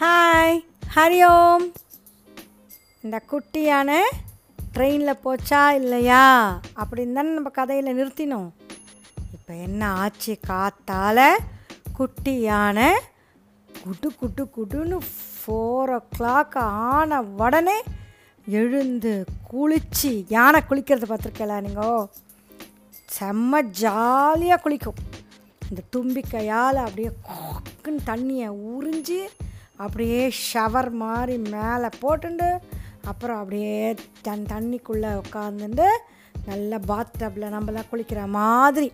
Hi Hari ஓம் இந்த குட்டியான ட்ரெயினில் போச்சா இல்லையா? அப்படின்னு தானே நம்ம கதையில் நிறுத்தினோம். இப்போ என்ன ஆச்சு காத்தால்? குட்டியான குடு குடு குடுன்னு ஃபோர் ஓ கிளாக் ஆன உடனே எழுந்து குளிச்சு யானை குளிக்கிறது பார்த்துருக்கல நீங்கள் செம்ம ஜாலியாக குளிக்கும். இந்த தும்பிக்கையால் அப்படியே கொக்குன்னு தண்ணியை உறிஞ்சி அப்படியே ஷவர் மாதிரி மேலே போட்டுண்டு அப்புறம் அப்படியே தன் தண்ணிக்குள்ளே உட்காந்துட்டு நல்ல பாத் டப்பில் நம்மளாம் குளிக்கிற மாதிரி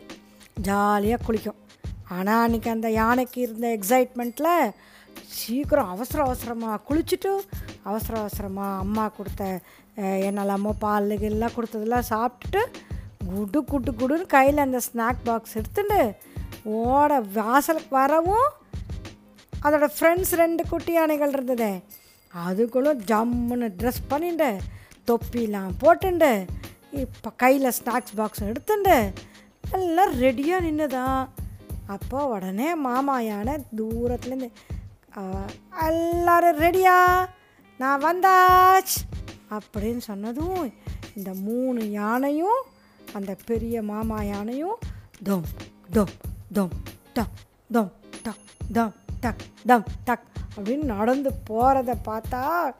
ஜாலியாக குளிக்கும். ஆனால் அன்றைக்கி அந்த யானைக்கு இருந்த எக்ஸைட்மெண்ட்டில் சீக்கிரம் அவசர அவசரமாக குளிச்சுட்டு அவசர அவசரமாக அம்மா கொடுத்த என்னெல்லாமோ பால் எல்லாம் கொடுத்ததெல்லாம் சாப்பிட்டுட்டு குடு குட்டு குடுன்னு கையில் அந்த ஸ்நாக் பாக்ஸ் எடுத்துட்டு ஓட வாசலுக்கு வரவும் அதோடய ஃப்ரெண்ட்ஸ் ரெண்டு குட்டி யானைகள் இருந்ததே. அதுக்குள்ளும் ஜம்முன்னு ட்ரெஸ் பண்ணிண்டு தொப்பிலாம் போட்டுண்டு இப்போ கையில் ஸ்நாக்ஸ் பாக்ஸ் எடுத்துண்டு எல்லாம் ரெடியாக நின்றுதான் அப்போ உடனே மாமா யானை தூரத்துலேருந்து எல்லோரும் ரெடியா நான் வந்தாச் அப்படின்னு சொன்னதும் இந்த மூணு யானையும் அந்த பெரிய மாமா யானையும் தொம் தொம் தொம் டம் தொம் டம் தம் டக் டம் டக் அப்படின்னு நடந்து போகிறத பார்த்தா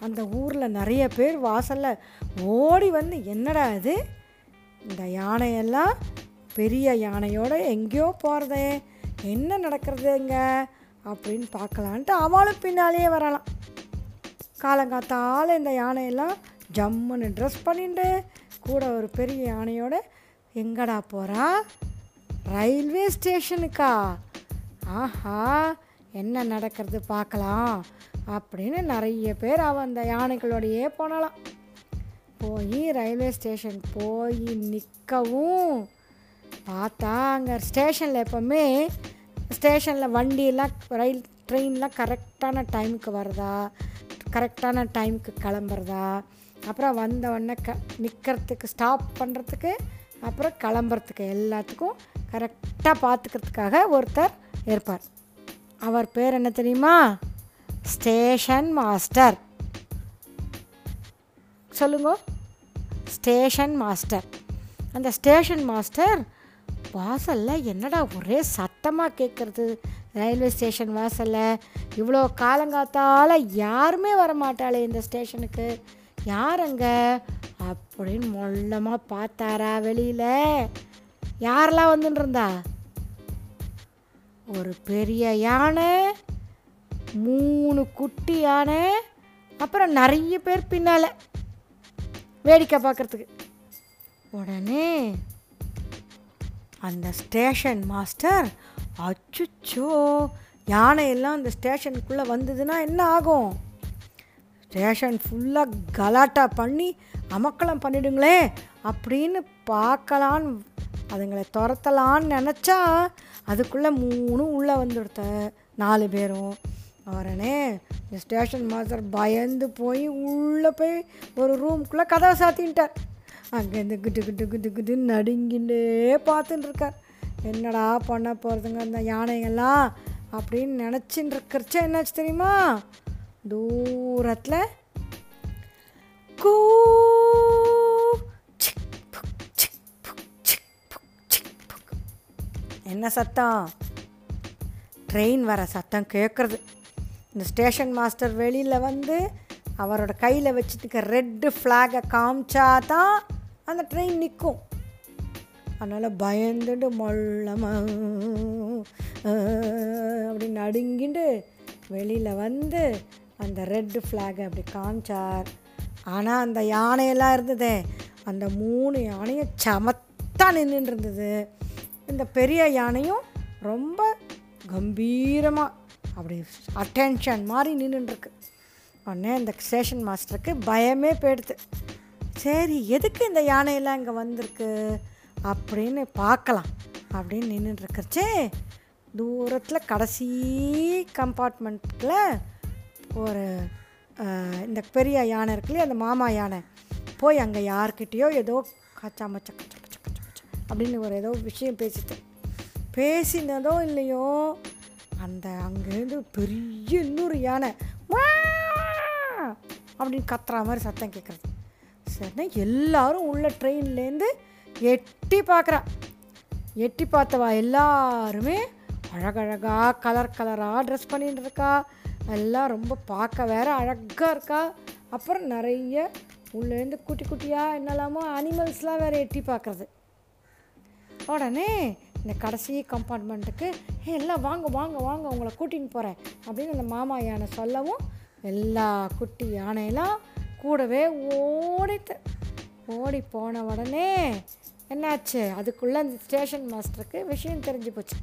அந்த ஊரில் நிறைய பேர் வாசலில் ஓடி வந்து என்னடா இது? இந்த யானையெல்லாம் பெரிய யானையோடு எங்கேயோ போகிறதே என்ன நடக்கிறதுங்க அப்படின்னு பார்க்கலான்ட்டு அவளும் பின்னாலேயே வரலாம். காலங்காத்தால் இந்த யானையெல்லாம் ஜம்முன்னு ட்ரெஸ் பண்ணிட்டு கூட ஒரு பெரிய யானையோட எங்கடா போகிறா ரயில்வே ஸ்டேஷனுக்கா? ஆஹா என்ன நடக்கிறது பார்க்கலாம் அப்படின்னு நிறைய பேர் அவன் அந்த யானைகளோடையே போனலாம் போய் ரயில்வே ஸ்டேஷன் போய் நிற்கவும் பார்த்தா அங்கே ஸ்டேஷனில் எப்போவுமே ஸ்டேஷனில் வண்டியெல்லாம் ரயில் ட்ரெயின்லாம் கரெக்டான டைமுக்கு வருதா கரெக்டான டைமுக்கு கிளம்புறதா அப்புறம் வந்த உடனே க நிற்கிறதுக்கு ஸ்டாப் பண்ணுறதுக்கு அப்புறம் கிளம்புறதுக்கு எல்லாத்துக்கும் கரெக்டாக பார்த்துக்கிறதுக்காக ஒருத்தர் இருப்பார். அவர் பேர் என்ன தெரியுமா? Station master. சொல்லுங்க. Station master. அந்த ஸ்டேஷன் மாஸ்டர் வாசலில் என்னடா ஒரே சத்தமாக கேட்குறது ரயில்வே ஸ்டேஷன் வாசலில் இவ்வளோ காலங்காத்தால் யாருமே வர மாட்டாளே இந்த ஸ்டேஷனுக்கு. யாருங்க அப்படின்னு மொல்லமாக பார்த்தாரா வெளியில்? யாரெல்லாம் வந்துட்டு இருந்தா ஒரு பெரிய யானை மூணு குட்டி யானை அப்புறம் நிறைய பேர் பின்னால் வேடிக்கை பார்க்குறதுக்கு. உடனே அந்த ஸ்டேஷன் மாஸ்டர் அச்சுச்சோ யானையெல்லாம் அந்த ஸ்டேஷனுக்குள்ளே வந்ததுன்னா என்ன ஆகும்? ஸ்டேஷன் ஃபுல்லாக கலாட்டா பண்ணி அமக்கலம் பண்ணிடுங்களே அப்படின்னு பார்க்கலான்னு அதுங்களை துரத்தலான்னு நினச்சா அதுக்குள்ளே மூணும் உள்ளே வந்துடுத்த. நாலு பேரும். உடனே இந்த ஸ்டேஷன் மாஸ்டர் பயந்து போய் உள்ளே போய் ஒரு ரூம்குள்ளே கதவை சாத்தின்ட்டார் அங்கேருந்து கிட்டு கிட்டு கிட்டு கிட்டுன்னு நடுங்கிண்டே பார்த்துட்டு இருக்கார் என்னடா பண்ண போகிறதுங்க அந்த யானைகள்லாம் அப்படின்னு நினச்சின்னு இருக்கிறச்ச என்னாச்சு தெரியுமா? தூரத்தில் கூ என்ன சத்தம்? ட்ரெயின் வர சத்தம் கேட்குறது இந்த ஸ்டேஷன் மாஸ்டர் வெளியில் வந்து அவரோட கையில் வச்சுட்டு ரெட்டு ஃப்ளாகை காமிச்சா தான் அந்த ட்ரெயின் நிற்கும் அதனால் பயந்துட்டு மொல்லமா அப்படி நடுங்கிட்டு வெளியில் வந்து அந்த ரெட்டு ஃப்ளாகை அப்படி காமிச்சார். ஆனால் அந்த யானையெல்லாம் இருந்ததே அந்த மூணு யானையும் சமத்தா நின்றுட்டு இருந்தது. இந்த பெரிய யானையும் ரொம்ப கம்பீரமாக அப்படி அட்டென்ஷன் மாதிரி நின்றுருக்கு உடனே இந்த ஸ்டேஷன் மாஸ்டருக்கு பயமே போயிடுது. சரி எதுக்கு இந்த யானையெல்லாம் இங்கே வந்திருக்கு அப்படின்னு பார்க்கலாம் அப்படின்னு நின்றுட்டுருக்கச்சே தூரத்தில் கடைசி கம்பார்ட்மெண்ட்டில் ஒரு இந்த பெரிய யானை இருக்குல்லையே அந்த மாமா யானை. போய் அங்கே யார்கிட்டேயோ ஏதோ கச்சா மச்ச கச்ச அப்படின்னு ஒரு ஏதோ விஷயம் பேசிட்டு. பேசினதோ இல்லையோ அந்த அங்கேருந்து பெரிய இன்னொரு யானை அப்படின்னு கத்துற மாதிரி சத்தம் கேட்குறது சரினா எல்லாரும் உள்ள ட்ரெயின்லேருந்து எட்டி பார்க்குறா எட்டி பார்த்தவா? எல்லாருமே அழகழகாக கலர் கலராக ட்ரெஸ் பண்ணிட்டு இருக்கா. எல்லாம் ரொம்ப பார்க்க வேற அழகாக இருக்கா. அப்புறம் நிறைய உள்ளேருந்து குட்டி குட்டியாக என்னெல்லாமோ அனிமல்ஸ்லாம் வேறு எட்டி பார்க்குறது உடனே இந்த கடைசி கம்பார்ட்மெண்ட்டுக்கு எல்லாம் வாங்க வாங்க வாங்க உங்களை கூட்டின்னு போகிறேன் அப்படின்னு அந்த மாமா யானை சொல்லவும் எல்லா குட்டி யானையெல்லாம் கூடவே ஓடிட்டு ஓடி போன உடனே என்னாச்சு? அதுக்குள்ளே அந்த ஸ்டேஷன் மாஸ்டருக்கு விஷயம் தெரிஞ்சு போச்சு.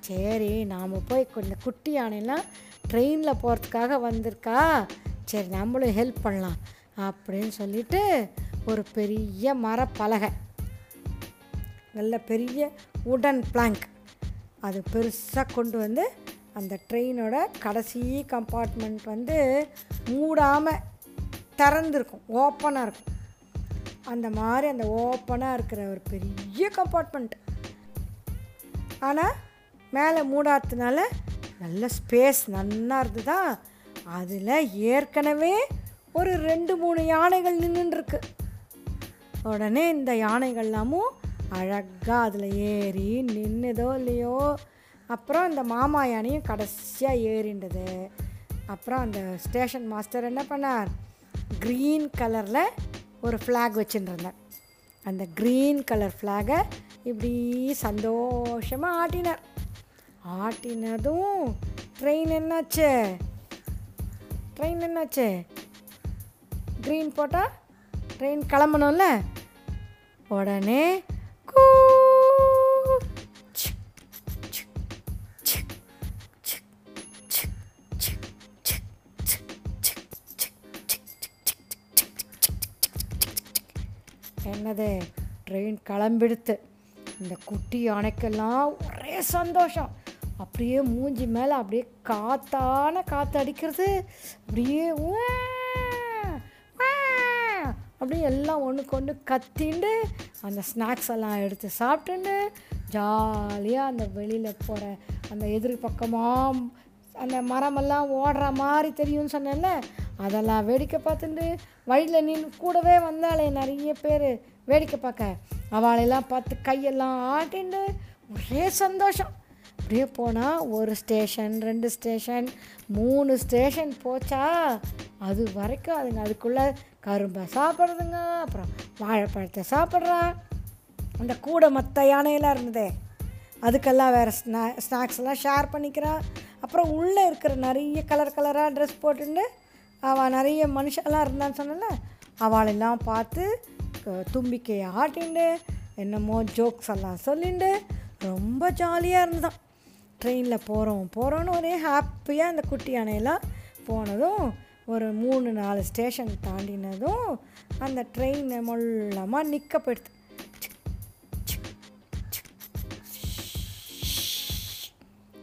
சரி நாம் போய் கொஞ்சம் குட்டி யானைலாம் ட்ரெயினில் போகிறதுக்காக வந்திருக்கா? சரி நம்மளும் ஹெல்ப் பண்ணலாம் அப்படின்னு சொல்லிட்டு ஒரு பெரிய மரப்பலகை நல்ல பெரிய உடன் பிளாங்க் அது பெருசாக கொண்டு வந்து அந்த ட்ரெயினோட கடைசி கம்பார்ட்மெண்ட் வந்து மூடாமல் திறந்துருக்கும் ஓப்பனாக இருக்கும். அந்த மாதிரி அந்த ஓப்பனாக இருக்கிற ஒரு பெரிய கம்பார்ட்மெண்ட் ஆனால் மேலே மூடாததுனால நல்ல ஸ்பேஸ் நல்லா இருந்ததா அதில் ஏற்கனவே ஒரு ரெண்டு மூணு யானைகள் நின்றுருக்கு உடனே இந்த யானைகள்லாமும் அழகாக அதில் ஏறி நின்றுதோ இல்லையோ அப்புறம் இந்த மாமா யானையும் கடைசியாக ஏறிண்டது. அப்புறம் அந்த ஸ்டேஷன் மாஸ்டர் என்ன பண்ணார்? க்ரீன் கலரில் ஒரு ஃப்ளாக் வச்சுருந்தார். அந்த க்ரீன் கலர் ஃப்ளாகை இப்படி சந்தோஷமாக ஆட்டினார். ஆட்டினதும் ட்ரெயின் என்னாச்சு? ட்ரெயின் என்னாச்சு? க்ரீன் போட்டால் ட்ரெயின் கிளம்பணும்ல? உடனே என்னது? ட்ரெயின் கிளம்பிடுத்து. இந்த குட்டி யானைக்கெல்லாம் ஒரே சந்தோஷம். அப்படியே மூஞ்சி மேலே அப்படியே காத்தான காற்று அடிக்கிறது. அப்படியே அப்படியே எல்லாம் ஒன்றுக்கு ஒன்று கத்திண்டு அந்த ஸ்நாக்ஸ் எல்லாம் எடுத்து சாப்பிட்டுண்டு ஜாலியாக அந்த வெளியில் போகிற அந்த எதிர் பக்கமாக அந்த மரமெல்லாம் ஓடுற மாதிரி தெரியும்னு சொன்னேன்ல அதெல்லாம் வேடிக்கை பார்த்துட்டு வழியில் நின்று கூடவே வந்தாலே நிறைய பேர் வேடிக்கை பார்க்க. அவளையெல்லாம் பார்த்து கையெல்லாம் ஆட்டிண்டு ஒரே சந்தோஷம். அப்படியே போனால் ஒரு ஸ்டேஷன் ரெண்டு ஸ்டேஷன் மூணு ஸ்டேஷன் போச்சா அது வரைக்கும் அதுங்க அதுக்குள்ளே கரும்பை சாப்பிட்றதுங்க அப்புறம் வாழைப்பழத்தை சாப்பிட்றா. அந்த கூடை மற்ற யானையெல்லாம் இருந்ததே அதுக்கெல்லாம் வேறு ஸ்நா ஸ்நாக்ஸ் எல்லாம் ஷேர் பண்ணிக்கிறான் அப்புறம் உள்ளே இருக்கிற நிறைய கலர் கலராக ட்ரெஸ் போட்டுட்டு அவள் நிறைய மனுஷெல்லாம் இருந்தான்னு சொன்னல அவளெல்லாம் பார்த்து தும்பிக்கையை ஆட்டிண்டு என்னமோ ஜோக்ஸ் எல்லாம் சொல்லிண்டு ரொம்ப ஜாலியாக இருந்ததான் ட்ரெயினில் போகிறோம் போகிறோன்னு ஒரே ஹாப்பியாக அந்த குட்டி யானையெல்லாம் போனதும் ஒரு மூணு நாலு ஸ்டேஷன் தாண்டினதும் அந்த ட்ரெயின் மொல்லமாக நிற்க போயிடுது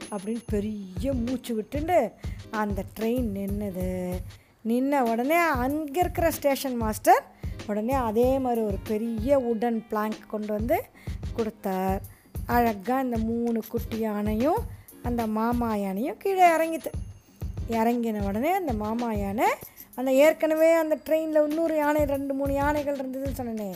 அப்படின்னு பெரிய மூச்சு விட்டுண்டு அந்த ட்ரெயின் நின்றுது நின்ன உடனே அங்கே இருக்கிற ஸ்டேஷன் மாஸ்டர் உடனே அதே மாதிரி ஒரு பெரிய உடன் பிளாங்க் கொண்டு வந்து கொடுத்தார். அழகாக இந்த மூணு குட்டி யானையும் அந்த மாமா யானையும் கீழே இறங்கிட்டு இறங்கின உடனே அந்த மாமா யானை அந்த ஏற்கனவே அந்த ட்ரெயினில் இன்னொரு யானை ரெண்டு மூணு யானைகள் இருந்ததுன்னு சொன்னேனே.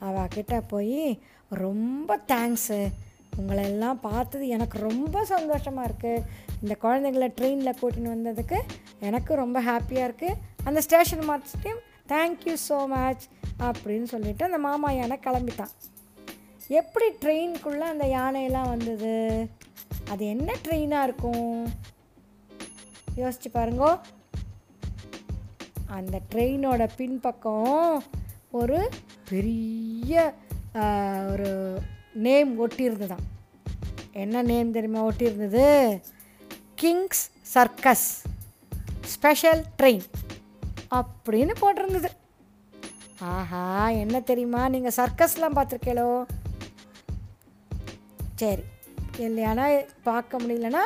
அவகிட்ட போய் ரொம்ப தேங்க்ஸு உங்களை எல்லாம் பார்த்தது எனக்கு ரொம்ப சந்தோஷமாக இருக்குது இந்த குழந்தைங்கள ட்ரெயினில் கூட்டின்னு வந்ததுக்கு எனக்கு ரொம்ப ஹாப்பியாக இருக்குது அந்த ஸ்டேஷன் மாஸ்டரையும் தேங்க்யூ ஸோ மச் அப்படின்னு சொல்லிவிட்டு அந்த மாமா யானை கிளம்பிட்டான். எப்படி ட்ரெயினுக்குள்ளே அந்த யானையெல்லாம் வந்தது? அது என்ன ட்ரெயினாக இருக்கும்? யோசிச்சு பாருங்கோ. அந்த ட்ரெயினோட பின்பக்கம் ஒரு பெரிய ஒரு நேம் ஒட்டியிருந்ததாம். என்ன நேம் தெரியுமா ஒட்டியிருந்தது? கிங்ஸ் சர்க்கஸ் ஸ்பெஷல் ட்ரெயின் அப்படின்னு போட்டிருந்தது. ஆஹா என்ன தெரியுமா நீங்கள் சர்க்கஸ்லாம் பார்த்துருக்கீங்களோ சரி இல்லையானா பார்க்க முடியலன்னா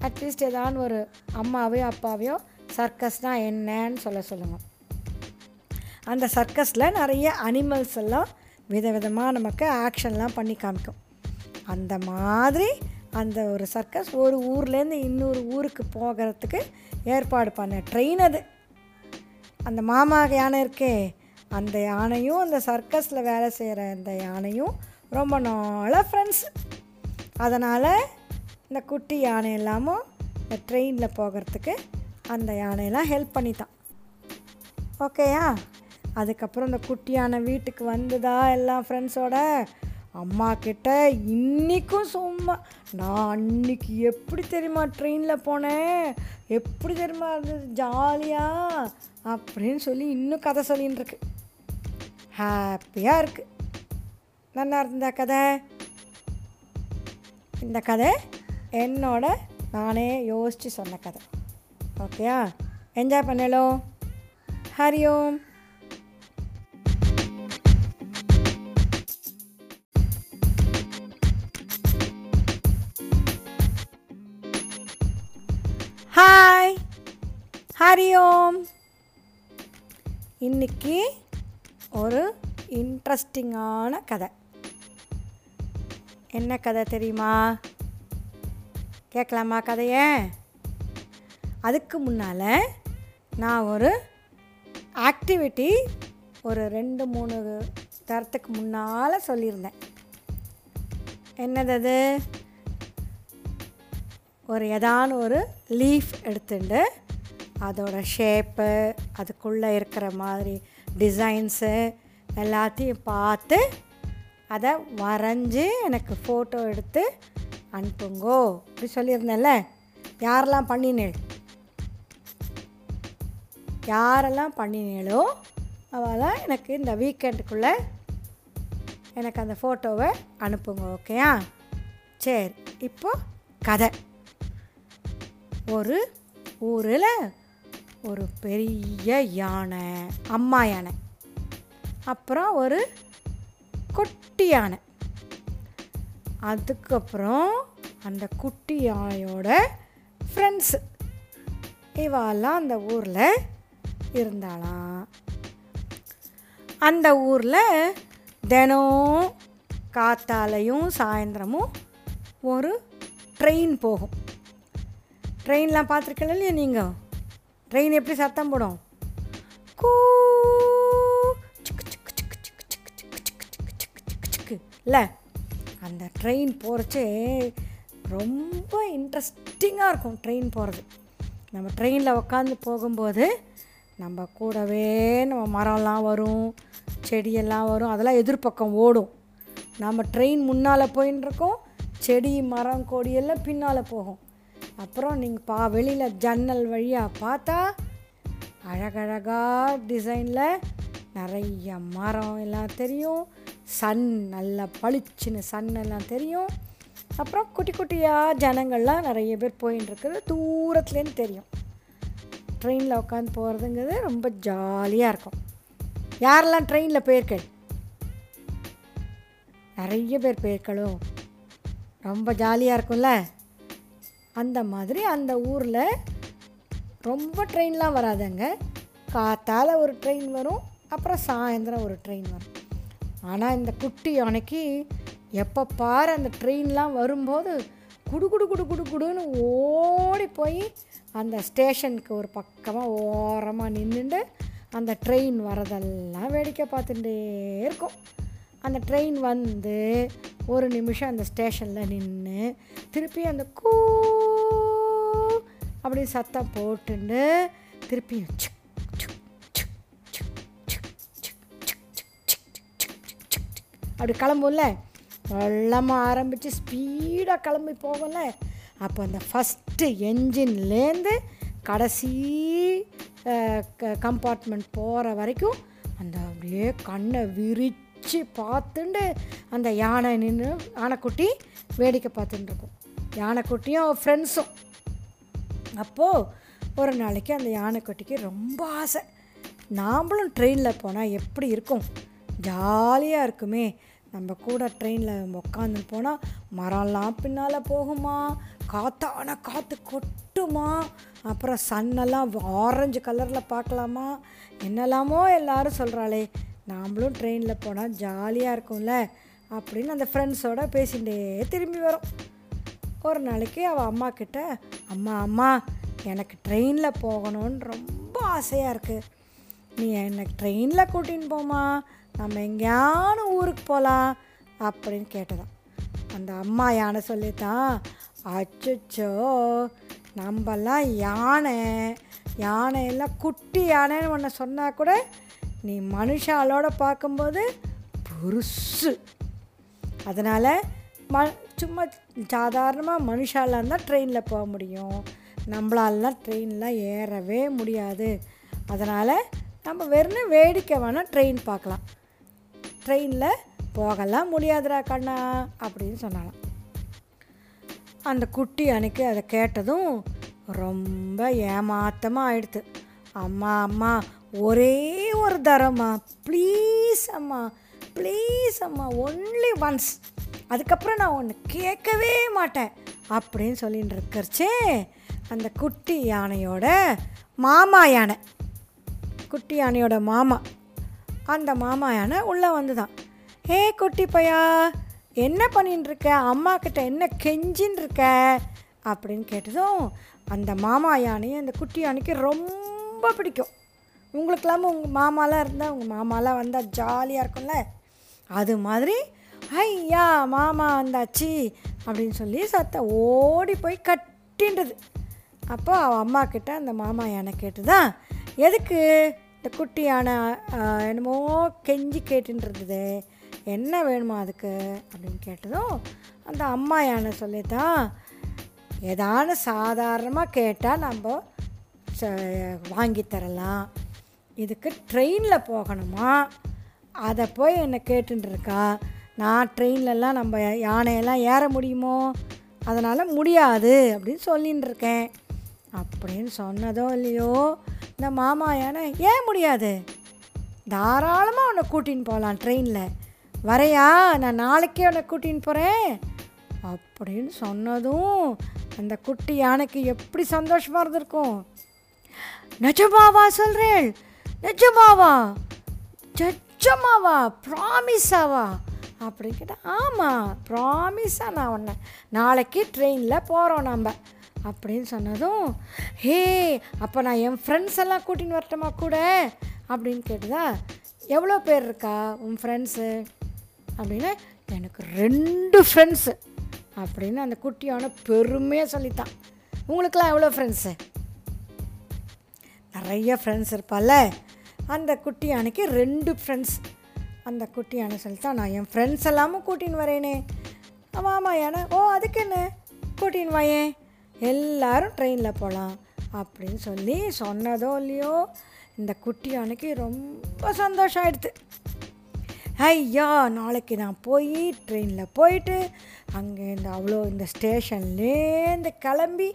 அட்லீஸ்ட் ஏதாவது ஒரு அம்மாவையோ அப்பாவையோ சர்க்கஸ்னால் என்னன்னு சொல்ல சொல்லுங்கள் அந்த சர்க்கஸில் நிறைய அனிமல்ஸ் எல்லாம் விதவிதமாக நமக்கு ஆக்ஷன்லாம் பண்ணி காமிக்கும். அந்த மாதிரி அந்த ஒரு சர்க்கஸ் ஒரு ஊர்லேருந்து இன்னொரு ஊருக்கு போகிறதுக்கு ஏற்பாடு பண்ண ட்ரெயின் அது. அந்த மாமா யானை இருக்கே அந்த யானையும் அந்த சர்க்கஸில் வேலை செய்கிற அந்த யானையும் ரொம்ப நாளாக ஃப்ரெண்ட்ஸ் அதனால் இந்த குட்டி யானை எல்லாமும் இந்த ட்ரெயினில் போகிறதுக்கு அந்த யானையெல்லாம் ஹெல்ப் பண்ணித்தான். ஓகேயா? அதுக்கப்புறம் இந்த குட்டி யானை வீட்டுக்கு வந்துதா எல்லாம் ஃப்ரெண்ட்ஸோட அம்மா கிட்ட இன்றைக்கும் சும்மா நான் அன்னைக்கு எப்படி தெரியுமா ட்ரெயினில் போனேன்? எப்படி தெரியுமா இருந்தது? ஜாலியாக அப்படின்னு சொல்லி இன்னும் கதை சொல்லின்னு இருக்கு. ஹாப்பியாக இருக்குது நல்லா இருந்தா கதை? இந்த கதை என்னோட நானே யோசித்து சொன்ன கதை. ஓகேயா? என்ஜாய் பண்ணலோ? ஹரி ஓம் ஹாய் ஹரி ஓம் இன்னைக்கு ஒரு இன்ட்ரெஸ்டிங்கான கதை. என்ன கதை தெரியுமா? கேட்கலாமா கதையை? அதுக்கு முன்னால் நான் ஒரு ஆக்டிவிட்டி ஒரு ரெண்டு மூணு தரத்துக்கு முன்னால் சொல்லியிருந்தேன். என்னது அது ஒரு ஏதான ஒரு லீஃப் எடுத்துட்டு அதோட ஷேப்பு அதுக்குள்ளே இருக்கிற மாதிரி டிசைன்ஸு எல்லாத்தையும் பார்த்து அதை வரைஞ்சி எனக்கு ஃபோட்டோ எடுத்து அனுப்புங்கோ. அப்படி சொல்லியிருந்தேன்ல யாரெல்லாம் பண்ணினேள் யாரெல்லாம் பண்ணினேளோ அவெல்லாம் எனக்கு இந்த வீக்கெண்டுக்குள்ளே எனக்கு அந்த ஃபோட்டோவை அனுப்புங்க ஓகேயா சரி இப்போது கதை. ஒரு ஊரில் ஒரு பெரிய யானை அம்மா யானை. அப்புறம் ஒரு குட்டி யானை. அதுக்கப்புறம் அந்த குட்டி யானையோட ஃப்ரெண்ட்ஸு இவாலாம் அந்த ஊரில் இருந்தாளாம் அந்த ஊரில் தினம் காத்தாலையும் சாயந்தரமும் ஒரு ட்ரெயின் போகும் ட்ரெயின்லாம் பார்த்துருக்கல இல்லையா நீங்கள் ட்ரெயின் எப்படி சத்தம் போடும் கூ இல்லை அந்த ட்ரெயின் போகிறச்சே ரொம்ப இன்ட்ரெஸ்டிங்காக இருக்கும் ட்ரெயின் போகிறது நம்ம ட்ரெயினில் உட்காந்து போகும்போது நம்ம கூடவே நம்ம மரம்லாம் வரும் செடியெல்லாம் வரும் அதெல்லாம் எதிர்பக்கம் ஓடும். நம்ம ட்ரெயின் முன்னால் போயின்னு இருக்கோம் செடி மரம் கொடியெல்லாம் பின்னால் போகும். அப்புறம் நீங்கள் பா வெளியில் ஜன்னல் வழியாக பார்த்தா அழகழகாக டிசைனில் நிறைய மரம் எல்லாம் தெரியும். சன் நல்லா பளிச்சுன்னு சன் எல்லாம் தெரியும். அப்புறம் குட்டி குட்டியாக ஜனங்கள்லாம் நிறைய பேர் போயின்னு தூரத்துலேருந்து தெரியும். ட்ரெயினில் உட்காந்து போகிறதுங்கிறது ரொம்ப ஜாலியாக இருக்கும். யாரெல்லாம் ட்ரெயினில் போயிருக்கள் நிறைய பேர் போயிருக்களோ ரொம்ப ஜாலியாக இருக்கும்ல? அந்த மாதிரி அந்த ஊரில் ரொம்ப ட்ரெயின்லாம் வராதுங்க. காத்தால் ஒரு ட்ரெயின் வரும். அப்புறம் சாயந்தரம் ஒரு ட்ரெயின் வரும். ஆனால் இந்த குட்டி யானைக்கு எப்போ பாரு அந்த ட்ரெயின்லாம் வரும்போது குடு குடு குடு குடு குடுன்னு ஓடி போய் அந்த ஸ்டேஷனுக்கு ஒரு பக்கமாக ஓரமாக நின்றுட்டு அந்த ட்ரெயின் வரதெல்லாம் வேடிக்கை பார்த்துட்டே இருக்கும். அந்த ட்ரெயின் வந்து ஒரு நிமிஷம் அந்த ஸ்டேஷனில் நின்று திருப்பி அந்த கூ அப்படி சத்தம் போட்டுண்டு திருப்பியும் அப்படி கிளம்பும்ல? வெள்ளமாக ஆரம்பித்து ஸ்பீடாக கிளம்பி போகல அப்போ அந்த ஃபஸ்ட்டு என்ஜின்லேருந்து கடைசி கம்பார்ட்மெண்ட் போகிற வரைக்கும் அந்த அப்படியே கண்ணை விரித்து பார்த்துண்டு அந்த யானை நின்று யானைக்குட்டி வேடிக்கை பார்த்துட்டு இருக்கும். யானைக்குட்டியும் ஃப்ரெண்ட்ஸும் அப்போது ஒரு நாளைக்கு அந்த யானைக்குட்டிக்கு ரொம்ப ஆசை. நாம்ளும் ட்ரெயினில் போனால் எப்படி இருக்கும்? ஜாலியாக இருக்குமே. நம்ம கூட ட்ரெயினில் உட்காந்து போனால் மரம்லாம் பின்னால் போகுமா? காத்தான காற்று கொட்டுமா? அப்புறம் சன்னெல்லாம் ஆரஞ்சு கலரில் பார்க்கலாமா? என்னெல்லாமோ எல்லாரும் சொல்கிறாளே நாமளும் ட்ரெயினில் போனால் ஜாலியாக இருக்கும்ல? அப்படின்னு அந்த ஃப்ரெண்ட்ஸோடு பேசிகிட்டே திரும்பி வரும். ஒரு நாளைக்கு அவள் அம்மா கிட்ட அம்மா அம்மா எனக்கு ட்ரெயினில் போகணும்னு ரொம்ப ஆசையாக இருக்குது நீ என்னை ட்ரெயினில் கூட்டின்னு போமா நம்ம எங்கேயான ஊருக்கு போகலாம் அப்படின்னு கேட்டதான். அந்த அம்மா யானை சொல்லித்தான் அச்சோ நம்மெல்லாம் யானை யானையெல்லாம் குட்டி யானைன்னு ஒன்று சொன்னால் கூட நீ மனுஷாலோட பார்க்கும்போது பெருசு. அதனால் ம சும்மா சாதாரணமாக மனுஷாலாம் தான் ட்ரெயினில் போக முடியும். நம்மளாலலாம் ட்ரெயின்லாம் ஏறவே முடியாது. அதனால் நம்ம வெறும் வேடிக்கை வேணால் ட்ரெயின் பார்க்கலாம். ட்ரெயினில் போகலாம் முடியாதுடா கண்ணா அப்படின்னு சொன்னாலாம் அந்த குட்டி அன்னைக்கு அதை கேட்டதும் ரொம்ப ஏமாத்தமாக ஆயிடுத்து. அம்மா அம்மா ஒரே ஒரு தரம்மா. ப்ளீஸ் அம்மா ப்ளீஸ் அம்மா ஒன்லி ஒன்ஸ் அதுக்கப்புறம் நான் ஒன்று கேட்கவே மாட்டேன் அப்படின்னு சொல்லிட்டு இருக்கிறச்சே அந்த குட்டி யானையோட மாமா யானை. குட்டி யானையோட மாமா. அந்த மாமா யானை உள்ளே வந்துதான். ஏ குட்டி பையா என்ன பண்ணின்னு இருக்க அம்மா கிட்ட என்ன கெஞ்சின்னு இருக்க அப்படின்னு கேட்டதும் அந்த மாமா யானையும் அந்த குட்டி யானைக்கு ரொம்ப பிடிக்கும். உங்களுக்கெல்லாம் உங்கள் மாமாலாம் இருந்தால் உங்கள் மாமாலாம் வந்தால் ஜாலியாக இருக்கும்ல? அது மாதிரி ஐயா மாமா வந்தாச்சு அப்படின்னு சொல்லி சத்த ஓடி போய் கட்டின்றது. அப்போ அவள் அம்மா கிட்ட அந்த மாமா யானை கேட்டுதான் எதுக்கு? இந்த குட்டி யானை என்னமோ கெஞ்சி கேட்டுன்றது என்ன வேணுமா அதுக்கு? அப்படின்னு கேட்டதும் அந்த அம்மா யானை சொல்லித்தான் ஏதான சாதாரணமாக கேட்டால் நம்ம ச- வாங்கி தரலாம். இதுக்கு ட்ரெயினில் போகணுமா? அதை போய் என்னை கேட்டுருக்கா இருக்கா நான் ட்ரெயின்லலாம் நம்ம யானையெல்லாம் ஏற முடியுமோ? அதனால் முடியாது அப்படின்னு சொல்லின்னு இருக்கேன் அப்படின்னு சொன்னதோ இல்லையோ இந்த மாமா யானை ஏன் முடியாது? தாராளமாக உன்னை கூட்டின்னு போகலாம் ட்ரெயினில் வரையா நான் நாளைக்கே உன்னை கூட்டின்னு போகிறேன் அப்படின்னு சொன்னதும் அந்த குட்டி யானைக்கு எப்படி சந்தோஷமாக இருந்திருக்கும்? நிஜமாவா சொல்கிறேன் நிஜமாவா? நிஜமாவா? ப்ராமிஸாவா அப்படின்னு கேட்டால் ஆமாம் ப்ராமிஸாக நான் உன்னை நாளைக்கு ட்ரெயினில் போகிறோம் நம்ம அப்படின்னு சொன்னதும் ஹே அப்போ நான் என் ஃப்ரெண்ட்ஸ் எல்லாம் கூட்டின்னு வரட்டுமா கூட? அப்படின்னு கேட்டுதா எவ்வளோ பேர் இருக்கா உன் ஃப்ரெண்ட்ஸு அப்படின்னு எனக்கு ரெண்டு ஃப்ரெண்ட்ஸு அப்படின்னு அந்த குட்டியான பெருமையாக சொல்லித்தான். உங்களுக்கெல்லாம் எவ்வளோ ஃப்ரெண்ட்ஸு நிறைய ஃப்ரெண்ட்ஸ் இருப்பால அந்த குட்டி அன்னைக்கு ரெண்டு ஃப்ரெண்ட்ஸ் அந்த குட்டி யானை சொல்லித்தான் நான் என் ஃப்ரெண்ட்ஸ் எல்லாமும் கூட்டின்னு வரேனே. ஆமாம் ஆமாம் யானை ஓ அதுக்கு என்ன? கூட்டின்னு வாயேன். எல்லாரும் ட்ரெயினில் போகலாம் அப்படின்னு சொல்லி சொன்னதோ இல்லையோ இந்த குட்டி அன்னைக்கு ரொம்ப சந்தோஷம் ஆயிடுது ஐயா நாளைக்கு நான் போய் ட்ரெயினில் போயிட்டு அங்கே இந்த அவ்வளோ இந்த ஸ்டேஷன்லேருந்து கிளம்பி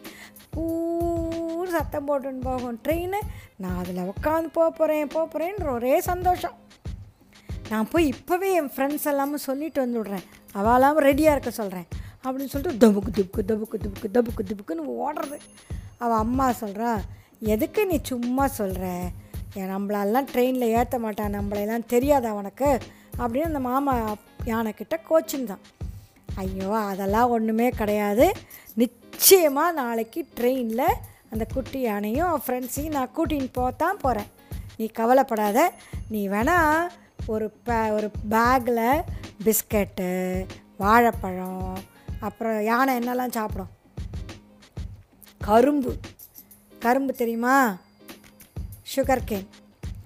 ஊர் சத்தம் போட்டுன்னு போகும் ட்ரெயின் நான் அதில் உட்காந்து போக போகிறேன் போக போகிறேன்னு ஒரே சந்தோஷம். நான் போய் இப்போவே என் ஃப்ரெண்ட்ஸ் எல்லாமும் சொல்லிட்டு வந்துவிடுறேன் அவளாம் ரெடியாக இருக்க சொல்கிறேன் அப்படின்னு சொல்லிட்டு தபுக்கு துபுக்கு தபுக்கு துபுக்கு தபுக்கு துபுக்குன்னு ஓடுறது. அவள் அம்மா சொல்கிறா எதுக்கு நீ சும்மா சொல்கிற ஏன் நம்மளெல்லாம் ட்ரெயினில் ஏற்ற மாட்டான் நம்மளையெல்லாம் தெரியாதா உனக்கு? அப்படின்னு அந்த மாமா யானைக்கிட்ட கோச்சிங் தான் ஐயோ அதெல்லாம் ஒன்றுமே கிடையாது. நிச்சயமாக நாளைக்கு ட்ரெயினில் அந்த குட்டி யானையும் ஃப்ரெண்ட்ஸையும் நான் கூட்டின்னு போத்தான் போகிறேன் நீ கவலைப்படாத. நீ வேணால் ஒரு பே ஒரு பேக்கில் பிஸ்கட்டு வாழைப்பழம் அப்புறம் யானை என்னெல்லாம் சாப்பிடும்? கரும்பு. கரும்பு தெரியுமா? சுகர் கேன்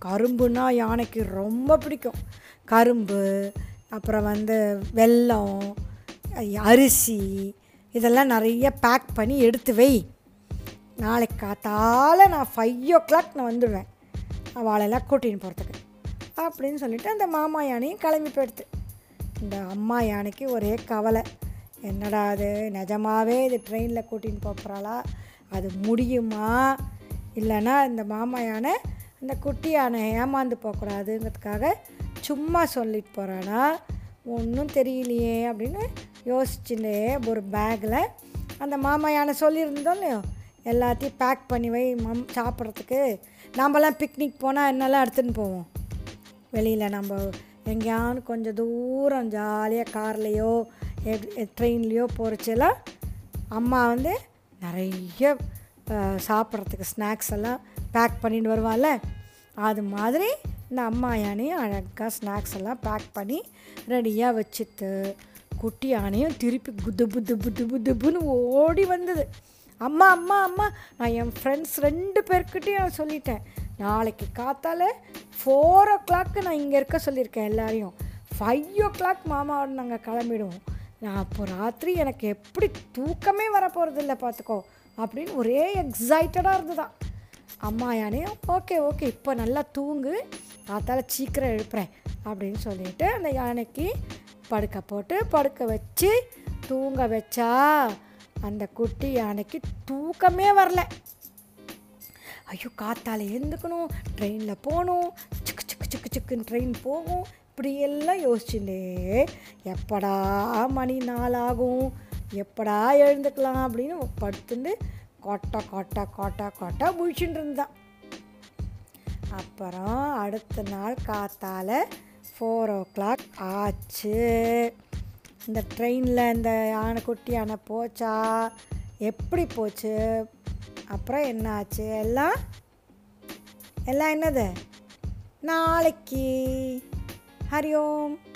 கரும்புனா யானைக்கு ரொம்ப பிடிக்கும். கரும்பு அப்புறம் வந்து வெல்லம் அரிசி இதெல்லாம் நிறைய பேக் பண்ணி எடுத்து வை. நாளைக்கு காத்தால் நான் ஃபைவ் ஓ கிளாக் நான் வந்துடுவேன். அவளெல்லாம் கூட்டின்னு போகிறதுக்கு அப்படின்னு சொல்லிவிட்டு அந்த மாமா யானையும் கிளம்பி போயிடுது. இந்த அம்மா யானைக்கு ஒரே கவலை. என்னடா அது? நிஜமாகவே இது ட்ரெயினில் கூட்டின்னு போகிறாளா அது முடியுமா? இல்லைன்னா இந்த மாமா யானை இந்த குட்டி யானை ஏமாந்து போகக்கூடாதுங்கிறதுக்காக சும்மா சொல்லிட்டு போகிறானா ஒன்றும் தெரியலையே அப்படின்னு யோசிச்சுட்டே ஒரு பேக்கில் அந்த மாமா யானை சொல்லியிருந்தோம் இல்லையோ? எல்லாத்தையும் பேக் பண்ணி வை மம் சாப்பிட்றதுக்கு. நாமெல்லாம் பிக்னிக் போனால் என்னெல்லாம் எடுத்துன்னு போவோம்? வெளியில் நம்ம எங்கேயாவது கொஞ்சம் தூரம் ஜாலியாக கார்லேயோ ட்ரெயின்லேயோ போகிறச்செல்லாம் அம்மா வந்து நிறைய சாப்பிட்றதுக்கு ஸ்நாக்ஸ் எல்லாம் பேக் பண்ணிட்டு வருவாள்ல. அது மாதிரி இந்த அம்மா யானையும் அழகாக ஸ்நாக்ஸ் எல்லாம் பேக் பண்ணி ரெடியாக வச்சுட்டு குட்டி யானையும் திருப்பி குது புது புது புதுன்னு ஓடி வந்தது. அம்மா அம்மா அம்மா நான் என் ஃப்ரெண்ட்ஸ் ரெண்டு பேர்கிட்டையும் நான் சொல்லிட்டேன். நாளைக்கு காத்தால ஃபோர் ஓ கிளாக்கு நான் இங்கே இருக்க சொல்லியிருக்கேன் எல்லாரையும். ஃபைவ் ஓ கிளாக் மாமாவோட நாங்கள் கிளம்பிடுவோம். நான் அப்போ ராத்திரி எனக்கு எப்படி தூக்கமே வரப்போகிறதில்ல பார்த்துக்கோ அப்படின்னு ஒரே எக்ஸைட்டடாக இருந்ததா அம்மா யானையும் ஓகே ஓகே இப்போ நல்லா தூங்கு பார்த்தால சீக்கிரம் எழுப்புறேன் அப்படின்னு சொல்லிட்டு அந்த யானைக்கு படுக்க போட்டு படுக்க வச்சு தூங்க வச்சா அந்த குட்டி யானைக்கு தூக்கமே வரல. ஐயோ காத்தால் எழுந்துக்கணும் ட்ரெயினில் போகணும் சிக்கு சிக்கு சிக்கு சிக்குன்னு ட்ரெயின் போகும் இப்படியெல்லாம் யோசிச்சுட்டே எப்படா மணி நாளாகும்? எப்படா எழுந்துக்கலாம் அப்படின்னு படுத்துட்டு கொட்டை கொட்டை கொட்டை கொட்டை முழிச்சுட்டு இருந்தான் அப்புறம் அடுத்த நாள் காத்தால் ஃபோர் ஓ கிளாக் ஆச்சு. இந்த ட்ரெயினில் இந்த யானை குட்டி யானை போச்சா? எப்படி போச்சு? அப்புறம் என்ன ஆச்சு எல்லாம் எல்லாம் என்னது? நாளைக்கு. ஹரி ஓம்.